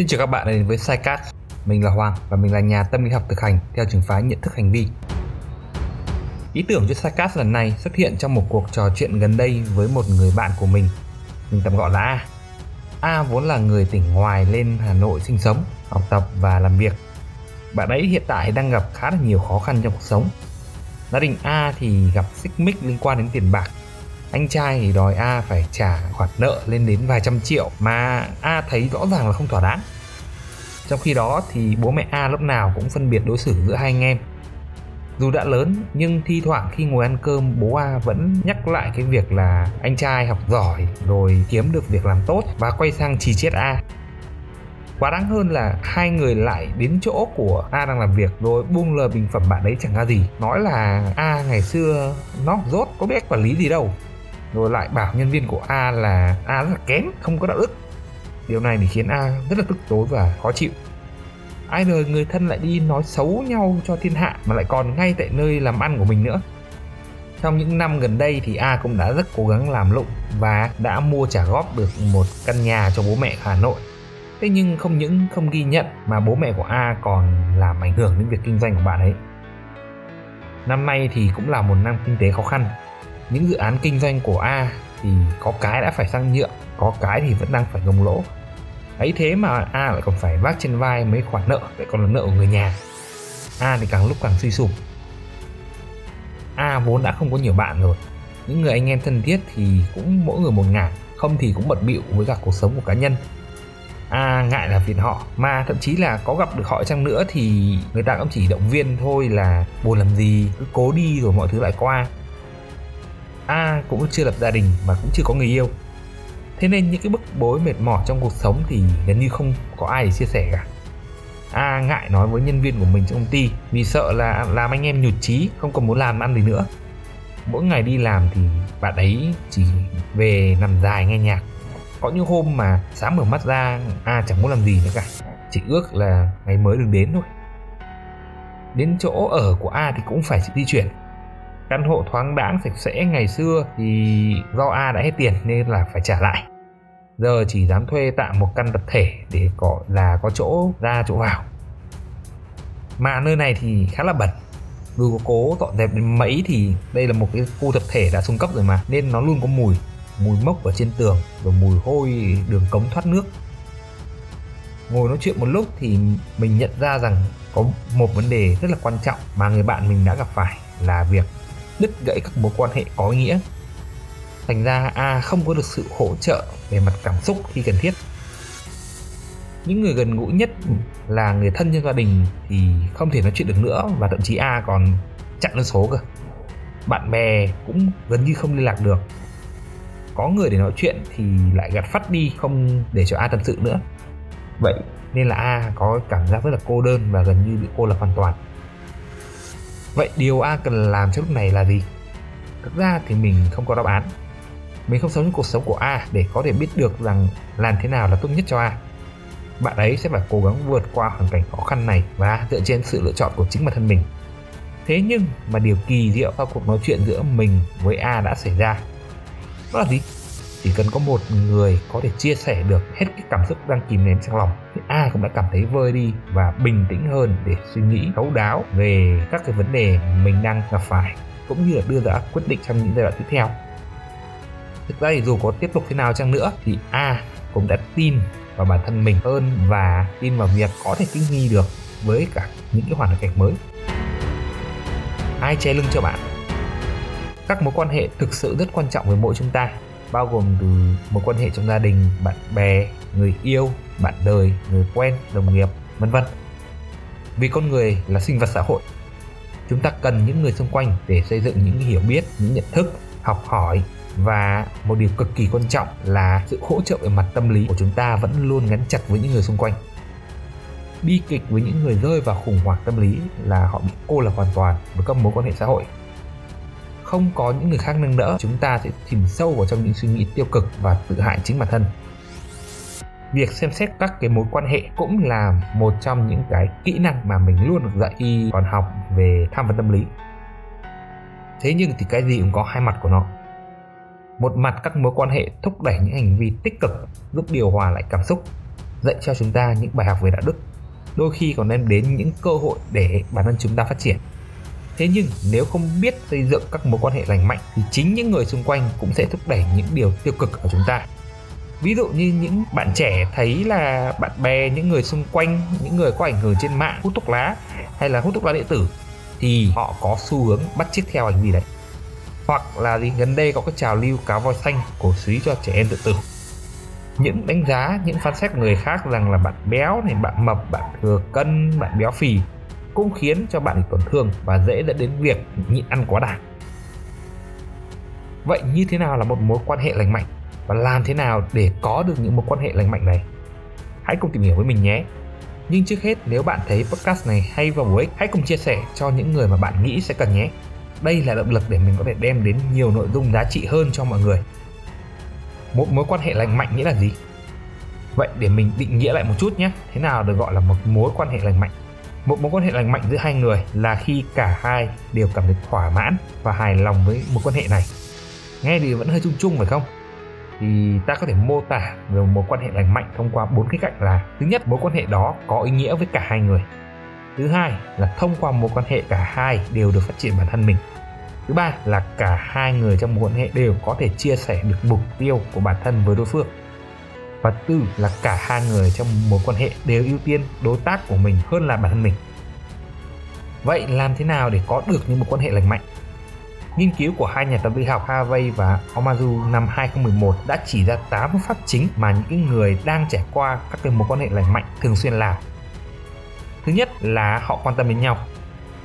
Xin chào các bạn đến với SciCast Mình là Hoàng và mình là nhà tâm lý học thực hành theo trường phái nhận thức hành vi. Ý tưởng cho SciCast lần này xuất hiện trong một cuộc trò chuyện gần đây với một người bạn của mình. Mình tạm gọi là A. A vốn là người tỉnh ngoài lên Hà Nội sinh sống, học tập và làm việc. Bạn ấy hiện tại đang gặp khá là nhiều khó khăn trong cuộc sống. Gia đình A thì gặp xích mích liên quan đến tiền bạc anh trai thì đòi A phải trả khoản nợ lên đến vài trăm triệu mà A thấy rõ ràng là không thỏa đáng. Trong khi đó thì bố mẹ A lúc nào cũng phân biệt đối xử giữa hai anh em. Dù đã lớn, nhưng thi thoảng khi ngồi ăn cơm, bố A vẫn nhắc lại cái việc là anh trai học giỏi rồi kiếm được việc làm tốt và quay sang chỉ chết A. Quá đáng hơn là hai người lại đến chỗ của A đang làm việc rồi buông lời bình phẩm bạn ấy chẳng ra gì. Nói là A ngày xưa nó rốt, có biết quản lý gì đâu rồi lại bảo nhân viên của A là A rất là kém không có đạo đức điều này thì khiến A rất là tức tối và khó chịu ai đời người thân lại đi nói xấu nhau cho thiên hạ mà lại còn ngay tại nơi làm ăn của mình nữa trong những năm gần đây thì A cũng đã rất cố gắng làm lụng và đã mua trả góp được một căn nhà cho bố mẹ Hà Nội. Thế nhưng không những không ghi nhận mà bố mẹ của A còn làm ảnh hưởng đến việc kinh doanh của bạn ấy. Năm nay thì cũng là một năm kinh tế khó khăn những dự án kinh doanh của A thì có cái đã phải sang nhượng, có cái thì vẫn đang phải gồng lỗ. Ấy thế mà A lại còn phải vác trên vai mấy khoản nợ lại còn là nợ của người nhà. A thì càng lúc càng suy sụp. A vốn đã không có nhiều bạn rồi. Những người anh em thân thiết thì cũng mỗi người một ngả, không thì cũng bận bịu với cả cuộc sống của cá nhân. A ngại là phiền họ, mà thậm chí là có gặp được họ chăng nữa thì người ta cũng chỉ động viên thôi là buồn làm gì? Cứ cố đi rồi mọi thứ lại qua. A cũng chưa lập gia đình và cũng chưa có người yêu. Thế nên những cái bức bối mệt mỏi trong cuộc sống thì gần như không có ai để chia sẻ cả. A ngại nói với nhân viên của mình trong công ty vì sợ là làm anh em nhụt chí, không còn muốn làm ăn gì nữa. Mỗi ngày đi làm thì bạn ấy chỉ về nằm dài nghe nhạc. Có những hôm mà sáng mở mắt ra, A chẳng muốn làm gì nữa cả. Chỉ ước là ngày mới đừng đến thôi. Đến chỗ ở của A thì cũng phải di chuyển căn hộ thoáng đãng sạch sẽ ngày xưa thì do A đã hết tiền nên là phải trả lại. Giờ chỉ dám thuê tạm một căn tập thể để có, là có chỗ ra chỗ vào. Mà nơi này thì khá là bẩn. Dù có cố dọn dẹp đến mấy thì đây là một cái khu tập thể đã xuống cấp rồi mà, nên nó luôn có mùi. Mùi mốc ở trên tường, rồi mùi hôi, đường cống thoát nước. Ngồi nói chuyện một lúc thì mình nhận ra rằng có một vấn đề rất là quan trọng mà người bạn mình đã gặp phải là việc đứt gãy các mối quan hệ có ý nghĩa. Thành ra a không có được sự hỗ trợ về mặt cảm xúc khi cần thiết. Những người gần gũi nhất là người thân trong gia đình thì không thể nói chuyện được nữa và thậm chí a còn chặn lên số cơ. Bạn bè cũng gần như không liên lạc được. Có người để nói chuyện thì lại gạt phát đi, không để cho a tâm sự nữa. Vậy nên là a có cảm giác rất là cô đơn và gần như bị cô lập hoàn toàn. Vậy điều A cần làm trong lúc này là gì? Thực ra thì mình không có đáp án. Mình không sống trong cuộc sống của A để có thể biết được rằng làm thế nào là tốt nhất cho A. Bạn ấy sẽ phải cố gắng vượt qua hoàn cảnh khó khăn này và dựa trên sự lựa chọn của chính bản thân mình. Thế nhưng mà điều kỳ diệu sau cuộc nói chuyện giữa mình với A đã xảy ra. Đó là gì? Chỉ cần có một người có thể chia sẻ được hết cái cảm xúc đang kìm nén trong lòng, thì ai cũng đã cảm thấy vơi đi và bình tĩnh hơn để suy nghĩ thấu đáo về các cái vấn đề mình đang gặp phải, cũng như là đưa ra quyết định trong những giai đoạn tiếp theo. Thực ra thì dù có tiếp tục thế nào chăng nữa, thì a cũng đã tin vào bản thân mình hơn và tin vào việc có thể thích nghi được với cả những cái hoàn cảnh mới. Ai che lưng cho bạn? Các mối quan hệ thực sự rất quan trọng với mỗi chúng ta bao gồm từ một quan hệ trong gia đình, bạn bè, người yêu, bạn đời, người quen, đồng nghiệp, vân vân. Vì con người là sinh vật xã hội, chúng ta cần những người xung quanh để xây dựng những hiểu biết, những nhận thức, học hỏi. Và một điều cực kỳ quan trọng là sự hỗ trợ về mặt tâm lý của chúng ta vẫn luôn gắn chặt với những người xung quanh. Bi kịch với những người rơi vào khủng hoảng tâm lý là họ bị cô lập hoàn toàn với các mối quan hệ xã hội không có những người khác nâng đỡ, chúng ta sẽ chìm sâu vào trong những suy nghĩ tiêu cực và tự hại chính bản thân. Việc xem xét các cái mối quan hệ cũng là một trong những cái kỹ năng mà mình luôn được dạy khi còn học về tham vấn tâm lý. Thế nhưng thì cái gì cũng có hai mặt của nó. Một mặt các mối quan hệ thúc đẩy những hành vi tích cực, giúp điều hòa lại cảm xúc, dạy cho chúng ta những bài học về đạo đức. Đôi khi còn đem đến những cơ hội để bản thân chúng ta phát triển thế nhưng nếu không biết xây dựng các mối quan hệ lành mạnh, thì chính những người xung quanh cũng sẽ thúc đẩy những điều tiêu cực ở chúng ta. Ví dụ như những bạn trẻ thấy là bạn bè, những người xung quanh, những người có ảnh hưởng trên mạng, hút thuốc lá hay là hút thuốc lá điện tử, thì họ có xu hướng bắt chước theo hành vi đấy. Hoặc là gì, gần đây có cái trào lưu cá voi xanh cổ suý cho trẻ em tự tử. Những đánh giá, những phán xét người khác rằng là bạn béo này, bạn mập, bạn thừa cân, bạn béo phì cũng khiến cho bạn bị tổn thương và dễ dẫn đến việc nhịn ăn quá đà. Vậy như thế nào là một mối quan hệ lành mạnh? Và làm thế nào để có được những mối quan hệ lành mạnh này? Hãy cùng tìm hiểu với mình nhé. Nhưng trước hết, nếu bạn thấy podcast này hay và bổ ích, hãy cùng chia sẻ cho những người mà bạn nghĩ sẽ cần nhé. Đây là động lực để mình có thể đem đến nhiều nội dung giá trị hơn cho mọi người. Một mối quan hệ lành mạnh nghĩa là gì? Vậy để mình định nghĩa lại một chút nhé. Thế nào được gọi là một mối quan hệ lành mạnh? Một mối quan hệ lành mạnh giữa hai người là khi cả hai đều cảm thấy thỏa mãn và hài lòng với mối quan hệ này. Nghe thì vẫn hơi chung chung phải không? Thì ta có thể mô tả về một mối quan hệ lành mạnh thông qua bốn khía cạnh là, thứ nhất, mối quan hệ đó có ý nghĩa với cả hai người. Thứ hai là thông qua mối quan hệ cả hai đều được phát triển bản thân mình. Thứ ba là cả hai người trong mối quan hệ đều có thể chia sẻ được mục tiêu của bản thân với đối phương và tư là cả hai người trong mối quan hệ đều ưu tiên đối tác của mình hơn là bản thân mình vậy làm thế nào để có được những mối quan hệ lành mạnh Nghiên cứu của hai nhà tâm lý học Harvey và Omazu năm 2011 đã chỉ ra 8 phương pháp chính mà những người đang trải qua các cái mối quan hệ lành mạnh thường xuyên làm. Thứ nhất là họ quan tâm đến nhau.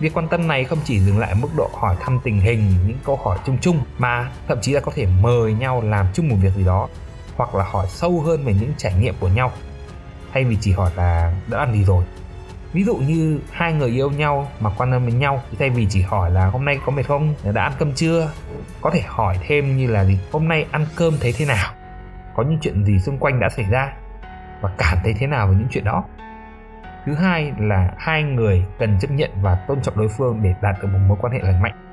Việc quan tâm này không chỉ dừng lại mức độ hỏi thăm tình hình, những câu hỏi chung chung mà thậm chí là có thể mời nhau làm chung một việc gì đó hoặc là hỏi sâu hơn về những trải nghiệm của nhau, thay vì chỉ hỏi là đã ăn gì rồi? Ví dụ như hai người yêu nhau mà quan tâm đến nhau, thì thay vì chỉ hỏi là hôm nay có mệt không? Đã ăn cơm chưa? Có thể hỏi thêm như là gì? Hôm nay ăn cơm thấy thế nào? Có những chuyện gì xung quanh đã xảy ra? Và cảm thấy thế nào với những chuyện đó? Thứ hai là hai người cần chấp nhận và tôn trọng đối phương để đạt được một mối quan hệ lành mạnh.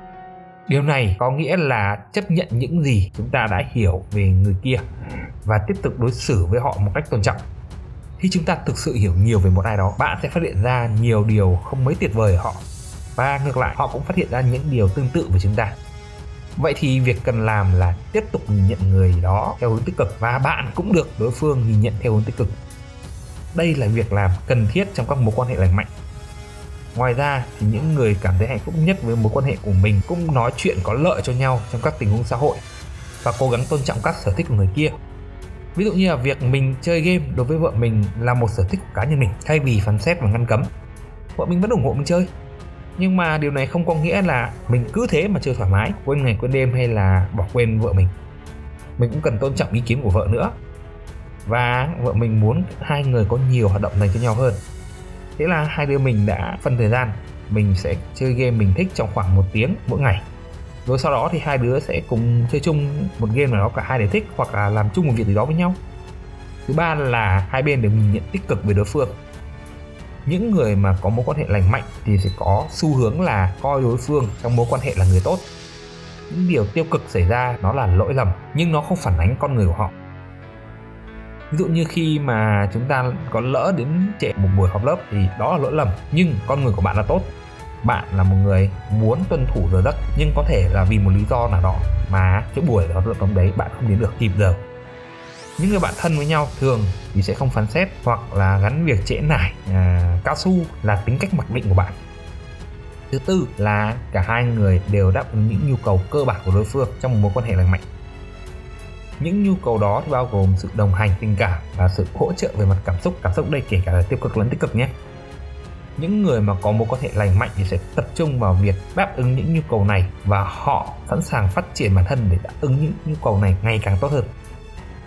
Điều này có nghĩa là chấp nhận những gì chúng ta đã hiểu về người kia và tiếp tục đối xử với họ một cách tôn trọng. Khi chúng ta thực sự hiểu nhiều về một ai đó, bạn sẽ phát hiện ra nhiều điều không mấy tuyệt vời ở họ. Và ngược lại, họ cũng phát hiện ra những điều tương tự với chúng ta. Vậy thì việc cần làm là tiếp tục nhìn nhận người đó theo hướng tích cực và bạn cũng được đối phương nhìn nhận theo hướng tích cực. Đây là việc làm cần thiết trong các mối quan hệ lành mạnh. Ngoài ra thì những người cảm thấy hạnh phúc nhất với mối quan hệ của mình cũng nói chuyện có lợi cho nhau trong các tình huống xã hội và cố gắng tôn trọng các sở thích của người kia ví dụ như là việc mình chơi game đối với vợ mình là một sở thích của cá nhân mình, thay vì phán xét và ngăn cấm. Vợ mình vẫn ủng hộ mình chơi. Nhưng mà điều này không có nghĩa là mình cứ thế mà chơi thoải mái, quên ngày, quên đêm hay là bỏ quên vợ mình. Mình cũng cần tôn trọng ý kiến của vợ nữa. Và vợ mình muốn hai người có nhiều hoạt động dành cho nhau hơn. Thế là hai đứa mình đã phân thời gian, mình sẽ chơi game mình thích trong khoảng một tiếng mỗi ngày rồi sau đó thì hai đứa sẽ cùng chơi chung một game nào đó cả hai đều thích hoặc là làm chung một việc gì đó với nhau. Thứ ba là hai bên đều nhìn nhận tích cực về đối phương. Những người mà có mối quan hệ lành mạnh thì sẽ có xu hướng là coi đối phương trong mối quan hệ là người tốt. Những điều tiêu cực xảy ra nó là lỗi lầm, nhưng nó không phản ánh con người của họ. Ví dụ như khi mà chúng ta có lỡ đến trễ một buổi họp lớp thì đó là lỗi lầm, nhưng con người của bạn là tốt bạn là một người muốn tuân thủ giờ giấc nhưng có thể là vì một lý do nào đó mà cái buổi đó lúc đấy bạn không đến được kịp giờ. Những người bạn thân với nhau thường thì sẽ không phán xét hoặc là gắn việc trễ nải à, cao su là tính cách mặc định của bạn. Thứ tư là cả hai người đều đáp ứng những nhu cầu cơ bản của đối phương trong một mối quan hệ lành mạnh. Những nhu cầu đó thì bao gồm sự đồng hành tình cảm và sự hỗ trợ về mặt cảm xúc cảm xúc đây kể cả là tiêu cực lẫn tích cực nhé những người mà có mối quan hệ lành mạnh thì sẽ tập trung vào việc đáp ứng những nhu cầu này và họ sẵn sàng phát triển bản thân để đáp ứng những nhu cầu này ngày càng tốt hơn.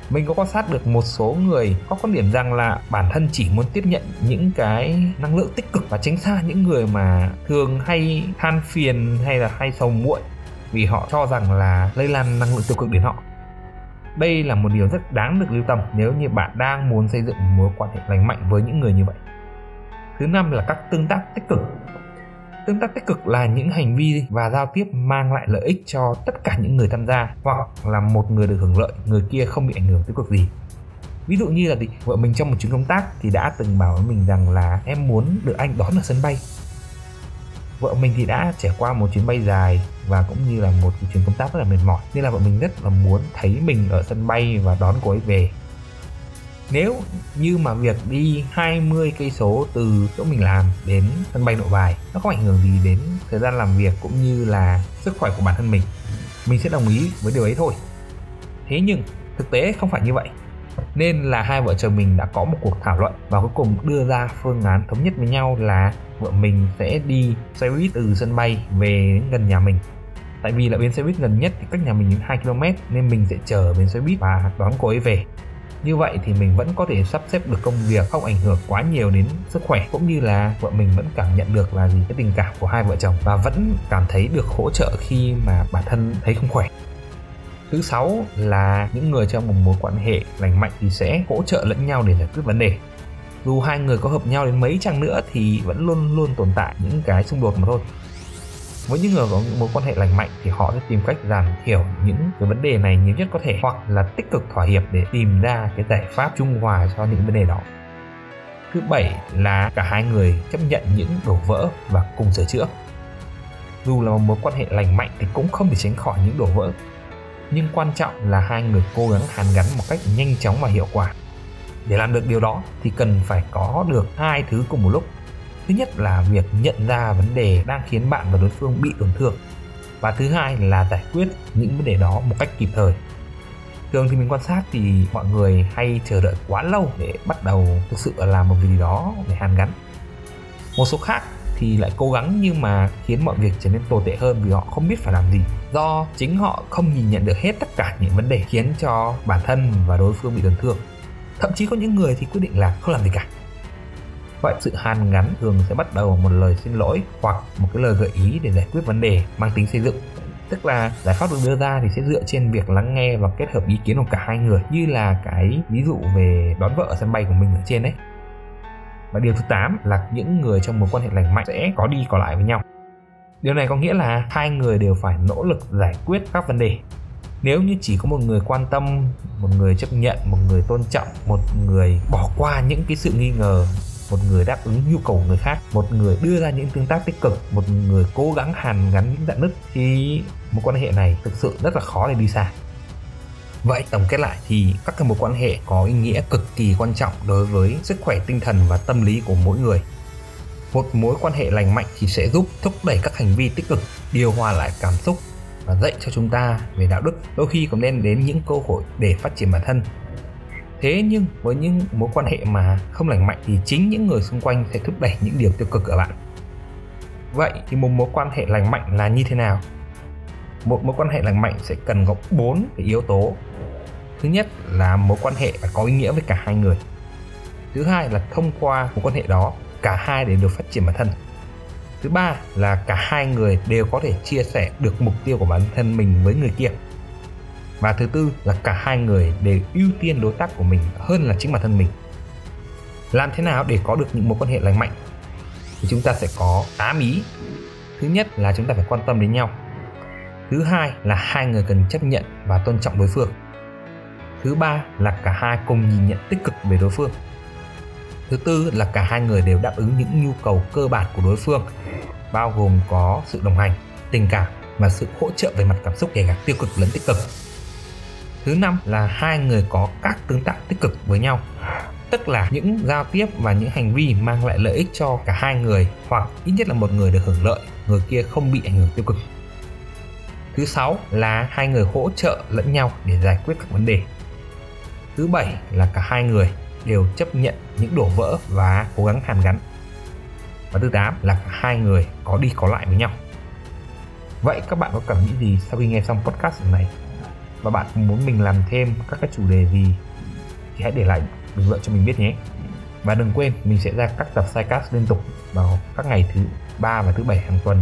Mình có quan sát được một số người có quan điểm rằng là bản thân chỉ muốn tiếp nhận những cái năng lượng tích cực và tránh xa những người mà thường hay than phiền hay là hay sầu muội vì họ cho rằng là lây lan năng lượng tiêu cực đến họ. Đây là một điều rất đáng được lưu tâm nếu như bạn đang muốn xây dựng mối quan hệ lành mạnh với những người như vậy thứ năm là các tương tác tích cực. Tương tác tích cực là những hành vi và giao tiếp mang lại lợi ích cho tất cả những người tham gia, hoặc là một người được hưởng lợi, người kia không bị ảnh hưởng tiêu cực gì. Ví dụ như là thì vợ mình trong một chuyến công tác thì đã từng bảo với mình rằng là em muốn được anh đón ở sân bay. Vợ mình thì đã trải qua một chuyến bay dài và cũng như là một chuyến công tác rất là mệt mỏi. Nên là vợ mình rất là muốn thấy mình ở sân bay và đón cô ấy về nếu như mà việc đi 20 cây số từ chỗ mình làm đến sân bay nội bài, nó không ảnh hưởng gì đến thời gian làm việc cũng như là sức khỏe của bản thân mình? Mình sẽ đồng ý với điều ấy thôi. Thế nhưng thực tế không phải như vậy. Nên là hai vợ chồng mình đã có một cuộc thảo luận và cuối cùng đưa ra phương án thống nhất với nhau là vợ mình sẽ đi xe buýt từ sân bay về gần nhà mình. Tại vì là bến xe buýt gần nhất thì cách nhà mình 2 km nên mình sẽ chờ bến xe buýt và đón cô ấy về như vậy thì mình vẫn có thể sắp xếp được công việc, không ảnh hưởng quá nhiều đến sức khỏe, cũng như là vợ mình vẫn cảm nhận được là gì, cái tình cảm của hai vợ chồng, và vẫn cảm thấy được hỗ trợ khi mà bản thân thấy không khỏe. Thứ sáu là những người trong một mối quan hệ lành mạnh thì sẽ hỗ trợ lẫn nhau để giải quyết vấn đề. Dù hai người có hợp nhau đến mấy chăng nữa thì vẫn luôn luôn tồn tại những cái xung đột mà thôi với những người có những mối quan hệ lành mạnh thì họ sẽ tìm cách giảm thiểu những cái vấn đề này nhiều nhất có thể, hoặc là tích cực thỏa hiệp để tìm ra cái giải pháp trung hòa cho những vấn đề đó. Thứ bảy là cả hai người chấp nhận những đổ vỡ và cùng sửa chữa. Dù là một mối quan hệ lành mạnh thì cũng không thể tránh khỏi những đổ vỡ, nhưng quan trọng là hai người cố gắng hàn gắn một cách nhanh chóng và hiệu quả. Để làm được điều đó thì cần phải có được hai thứ cùng một lúc thứ nhất là việc nhận ra vấn đề đang khiến bạn và đối phương bị tổn thương. Và thứ hai là giải quyết những vấn đề đó một cách kịp thời. Thường thì mình quan sát thì mọi người hay chờ đợi quá lâu để bắt đầu thực sự làm một việc gì đó để hàn gắn. Một số khác thì lại cố gắng nhưng mà khiến mọi việc trở nên tồi tệ hơn vì họ không biết phải làm gì. Do chính họ không nhìn nhận được hết tất cả những vấn đề khiến cho bản thân và đối phương bị tổn thương. Thậm chí có những người thì quyết định là không làm gì cả vậy sự hàn gắn thường sẽ bắt đầu một lời xin lỗi hoặc một cái lời gợi ý để giải quyết vấn đề mang tính xây dựng. Tức là giải pháp được đưa ra thì sẽ dựa trên việc lắng nghe và kết hợp ý kiến của cả hai người, như là cái ví dụ về đón vợ ở sân bay của mình ở trên đấy. Và điều thứ 8 là những người trong mối quan hệ lành mạnh sẽ có đi có lại với nhau. Điều này có nghĩa là hai người đều phải nỗ lực giải quyết các vấn đề. Nếu như chỉ có một người quan tâm, một người chấp nhận, một người tôn trọng, một người bỏ qua những cái sự nghi ngờ một người đáp ứng nhu cầu người khác một người đưa ra những tương tác tích cực một người cố gắng hàn gắn những dạn nứt thì mối quan hệ này thực sự rất là khó để đi xa Vậy tổng kết lại thì các cái mối quan hệ có ý nghĩa cực kỳ quan trọng đối với sức khỏe tinh thần và tâm lý của mỗi người. Một mối quan hệ lành mạnh thì sẽ giúp thúc đẩy các hành vi tích cực, điều hòa lại cảm xúc và dạy cho chúng ta về đạo đức, đôi khi còn đem đến những cơ hội để phát triển bản thân. Thế nhưng với những mối quan hệ mà không lành mạnh thì chính những người xung quanh sẽ thúc đẩy những điều tiêu cực ở bạn. Vậy thì một mối quan hệ lành mạnh là như thế nào? Một mối quan hệ lành mạnh sẽ cần có bốn cái yếu tố thứ nhất là mối quan hệ phải có ý nghĩa với cả hai người thứ hai là thông qua mối quan hệ đó, cả hai để được phát triển bản thân thứ ba là cả hai người đều có thể chia sẻ được mục tiêu của bản thân mình với người kia và thứ tư là cả hai người đều ưu tiên đối tác của mình hơn là chính bản thân mình. Làm thế nào để có được những mối quan hệ lành mạnh? Thì chúng ta sẽ có 8 ý. Thứ nhất là chúng ta phải quan tâm đến nhau. Thứ hai là hai người cần chấp nhận và tôn trọng đối phương. Thứ ba là cả hai cùng nhìn nhận tích cực về đối phương. Thứ tư là cả hai người đều đáp ứng những nhu cầu cơ bản của đối phương, bao gồm có sự đồng hành, tình cảm và sự hỗ trợ về mặt cảm xúc kể cả tiêu cực lẫn tích cực thứ năm là hai người có các tương tác tích cực với nhau. Tức là những giao tiếp và những hành vi mang lại lợi ích cho cả hai người, hoặc ít nhất là một người được hưởng lợi, người kia không bị ảnh hưởng tiêu cực. Thứ sáu là hai người hỗ trợ lẫn nhau để giải quyết các vấn đề. Thứ bảy là cả hai người đều chấp nhận những đổ vỡ và cố gắng hàn gắn. Và thứ tám là cả hai người có đi có lại với nhau. Vậy các bạn có cảm nghĩ gì sau khi nghe xong podcast này? Và bạn muốn mình làm thêm các cái chủ đề gì thì hãy để lại bình luận cho mình biết nhé và đừng quên, mình sẽ ra các tập sidecast liên tục vào các ngày thứ ba và thứ bảy hàng tuần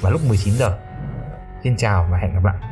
vào lúc 19 giờ. Xin chào và hẹn gặp lại.